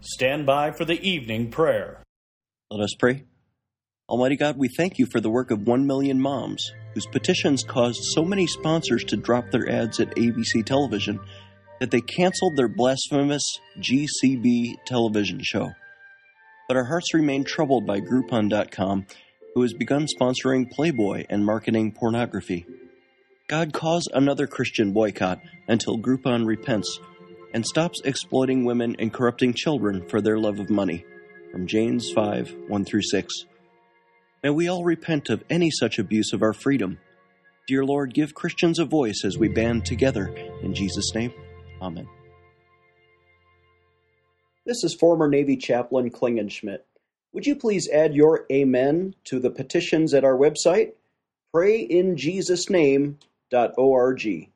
stand by for the evening prayer. Let us pray. Almighty God, we thank you for the work of one million moms whose petitions caused so many sponsors to drop their ads at ABC television that they canceled their blasphemous GCB television show. But our hearts remain troubled by Groupon.com, who has begun sponsoring Playboy and marketing pornography. God cause another Christian boycott until Groupon repents and stops exploiting women and corrupting children for their love of money. From James 5 1 through 6. May we all repent of any such abuse of our freedom. Dear Lord, give Christians a voice as we band together. In Jesus' name, Amen. This is former Navy Chaplain Klingenschmitt. Would you please add your amen to the petitions at our website, prayinjesusname.org.